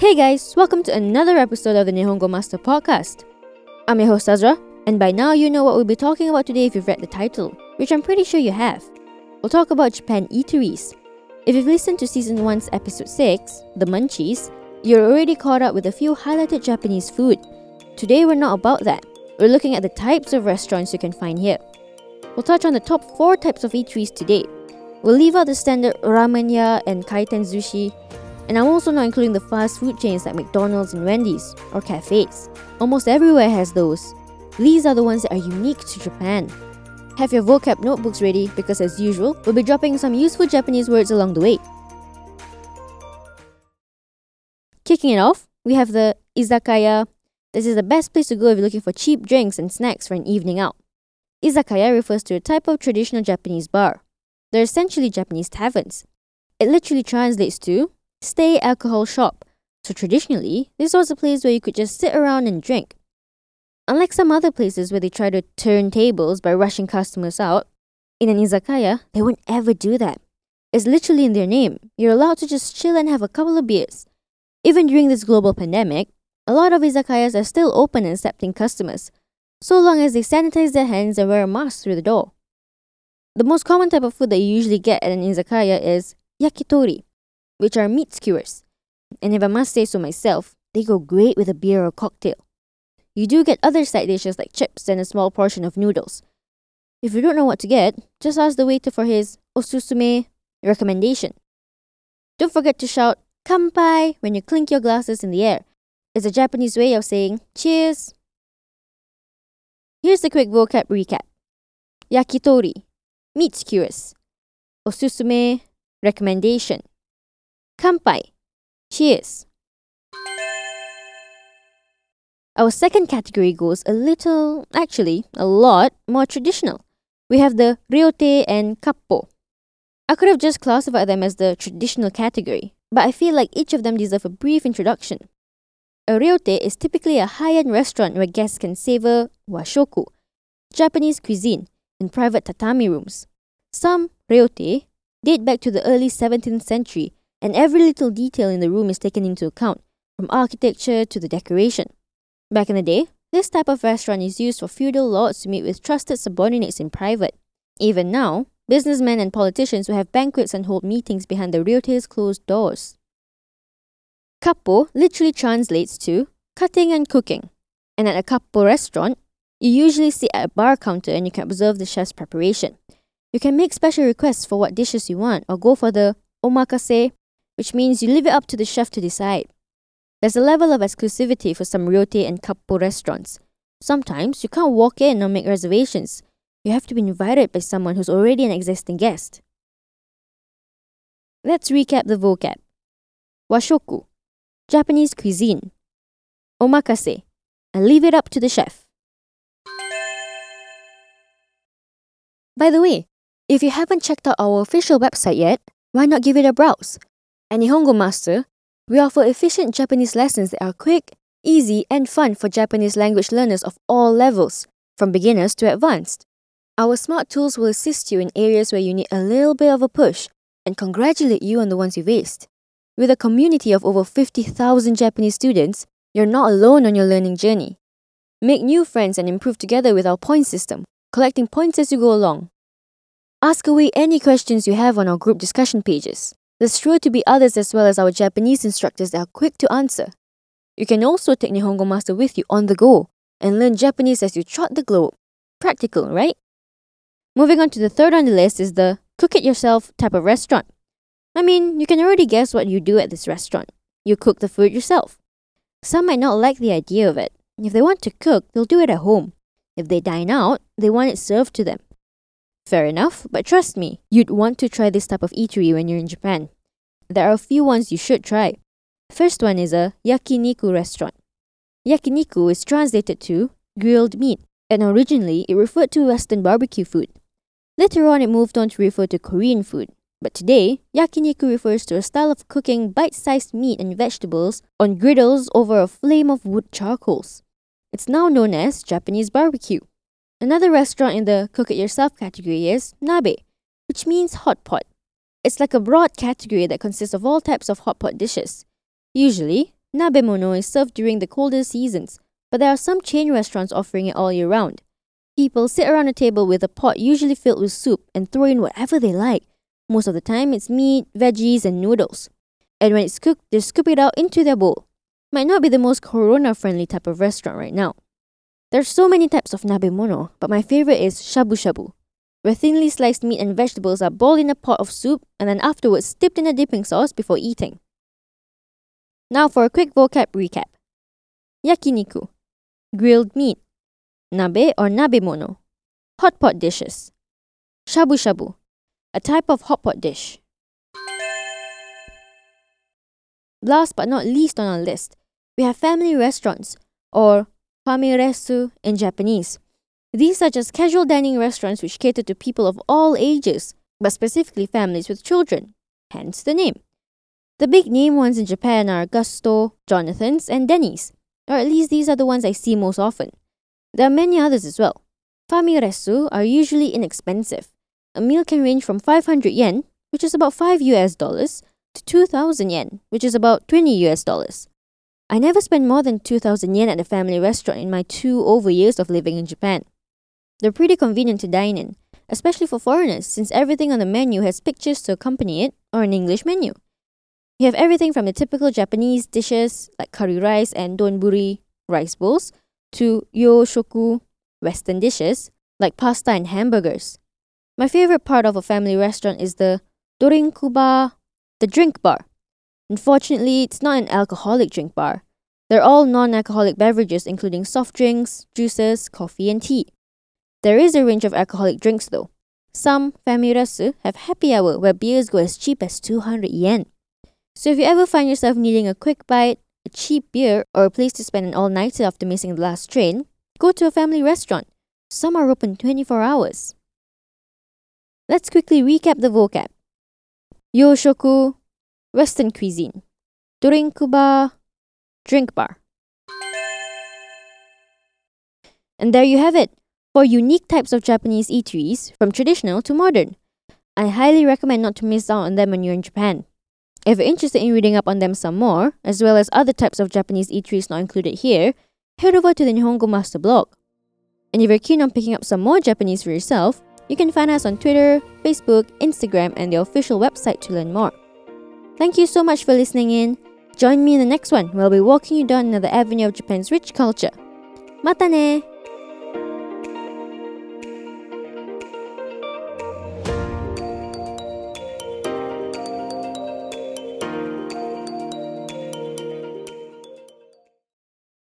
Hey guys, welcome to another episode of the Nihongo Master Podcast. I'm your host Azra, and by now you know what we'll be talking about today if you've read the title, which I'm pretty sure you have. We'll talk about Japan eateries. If you've listened to season 1's episode 6, The Munchies, you're already caught up with a few highlighted Japanese food. Today we're not about that. We're looking at the types of restaurants you can find here. We'll touch on the top 4 types of eateries today. We'll leave out the standard ramenya and kaiten sushi, and I'm also not including the fast food chains like McDonald's and Wendy's, or cafes. Almost everywhere has those. These are the ones that are unique to Japan. Have your vocab notebooks ready because, as usual, we'll be dropping some useful Japanese words along the way. Kicking it off, we have the izakaya. This is the best place to go if you're looking for cheap drinks and snacks for an evening out. Izakaya refers to a type of traditional Japanese bar. They're essentially Japanese taverns. It literally translates to stay alcohol shop. So traditionally, this was a place where you could just sit around and drink. Unlike some other places where they try to turn tables by rushing customers out, in an izakaya, they wouldn't ever do that. It's literally in their name. You're allowed to just chill and have a couple of beers. Even during this global pandemic, a lot of izakayas are still open and accepting customers, so long as they sanitize their hands and wear a mask through the door. The most common type of food that you usually get at an izakaya is yakitori, which are meat skewers. And if I must say so myself, they go great with a beer or cocktail. You do get other side dishes like chips and a small portion of noodles. If you don't know what to get, just ask the waiter for his osusume recommendation. Don't forget to shout kanpai when you clink your glasses in the air. It's a Japanese way of saying cheers. Here's the quick vocab recap. Yakitori, meat skewers. Osusume, recommendation. Kanpai, cheers. Our second category goes a little, actually, a lot more traditional. We have the ryotei and kappo. I could have just classified them as the traditional category, but I feel like each of them deserve a brief introduction. A ryotei is typically a high-end restaurant where guests can savor washoku, Japanese cuisine, in private tatami rooms. Some ryotei date back to the early 17th century, and every little detail in the room is taken into account, from architecture to the decoration. Back in the day, this type of restaurant is used for feudal lords to meet with trusted subordinates in private. Even now, businessmen and politicians will have banquets and hold meetings behind the ryotei's closed doors. Kappo literally translates to cutting and cooking. And at a kappo restaurant, you usually sit at a bar counter and you can observe the chef's preparation. You can make special requests for what dishes you want or go for the omakase, which means you leave it up to the chef to decide. There's a level of exclusivity for some ryotei and kappo restaurants. Sometimes you can't walk in or make reservations. You have to be invited by someone who's already an existing guest. Let's recap the vocab. Washoku, Japanese cuisine. Omakase, and leave it up to the chef. By the way, if you haven't checked out our official website yet, why not give it a browse? At Nihongo Master, we offer efficient Japanese lessons that are quick, easy, and fun for Japanese language learners of all levels, from beginners to advanced. Our smart tools will assist you in areas where you need a little bit of a push and congratulate you on the ones you've aced. With a community of over 50,000 Japanese students, you're not alone on your learning journey. Make new friends and improve together with our point system, collecting points as you go along. Ask away any questions you have on our group discussion pages. There's sure to be others as well as our Japanese instructors that are quick to answer. You can also take Nihongo Master with you on the go and learn Japanese as you trot the globe. Practical, right? Moving on to the third on the list is the cook it yourself type of restaurant. I mean, you can already guess what you do at this restaurant. You cook the food yourself. Some might not like the idea of it. If they want to cook, they'll do it at home. If they dine out, they want it served to them. Fair enough, but trust me, you'd want to try this type of eatery when you're in Japan. There are a few ones you should try. First one is a yakiniku restaurant. Yakiniku is translated to grilled meat, and originally it referred to Western barbecue food. Later on, it moved on to refer to Korean food. But today, yakiniku refers to a style of cooking bite sized meat and vegetables on griddles over a flame of wood charcoals. It's now known as Japanese barbecue. Another restaurant in the cook it yourself category is nabe, which means hot pot. It's like a broad category that consists of all types of hot pot dishes. Usually, nabe mono is served during the colder seasons, but there are some chain restaurants offering it all year round. People sit around a table with a pot usually filled with soup and throw in whatever they like. Most of the time, it's meat, veggies, and noodles. And when it's cooked, they scoop it out into their bowl. Might not be the most corona friendly type of restaurant right now. There's so many types of nabe mono, but my favorite is shabu shabu, where thinly sliced meat and vegetables are boiled in a pot of soup and then afterwards dipped in a dipping sauce before eating. Now for a quick vocab recap. Yakiniku, grilled meat, nabe or nabe mono, hot pot dishes. Shabu shabu, a type of hot pot dish. Last but not least on our list, we have family restaurants or famiresu in Japanese. These are just casual dining restaurants which cater to people of all ages, but specifically families with children, hence the name. The big name ones in Japan are Gusto, Jonathan's, and Denny's, or at least these are the ones I see most often. There are many others as well. Famiresu are usually inexpensive. A meal can range from 500 yen, which is about 5 US dollars, to 2000 yen, which is about 20 US dollars. I never spent more than 2000 yen at a family restaurant in my two over years of living in Japan. They're pretty convenient to dine in, especially for foreigners, since everything on the menu has pictures to accompany it or an English menu. You have everything from the typical Japanese dishes like curry rice and donburi rice bowls to yoshoku Western dishes like pasta and hamburgers. My favorite part of a family restaurant is the dorinku bar, the drink bar. Unfortunately, it's not an alcoholic drink bar. They're all non alcoholic beverages, including soft drinks, juices, coffee, and tea. There is a range of alcoholic drinks though. Some famiresu have happy hour where beers go as cheap as 200 yen. So if you ever find yourself needing a quick bite, a cheap beer, or a place to spend an all nighter after missing the last train, go to a family restaurant. Some are open 24 hours. Let's quickly recap the vocab. Yoshoku, Western cuisine. Dorinku bar, drink bar. And there you have it. Four unique types of Japanese eateries, from traditional to modern. I highly recommend not to miss out on them when you're in Japan. If you're interested in reading up on them some more, as well as other types of Japanese eateries not included here, head over to the Nihongo Master blog. And if you're keen on picking up some more Japanese for yourself, you can find us on Twitter, Facebook, Instagram, and the official website to learn more. Thank you so much for listening in. Join me in the next one where I'll be walking you down another avenue of Japan's rich culture. Mata ne!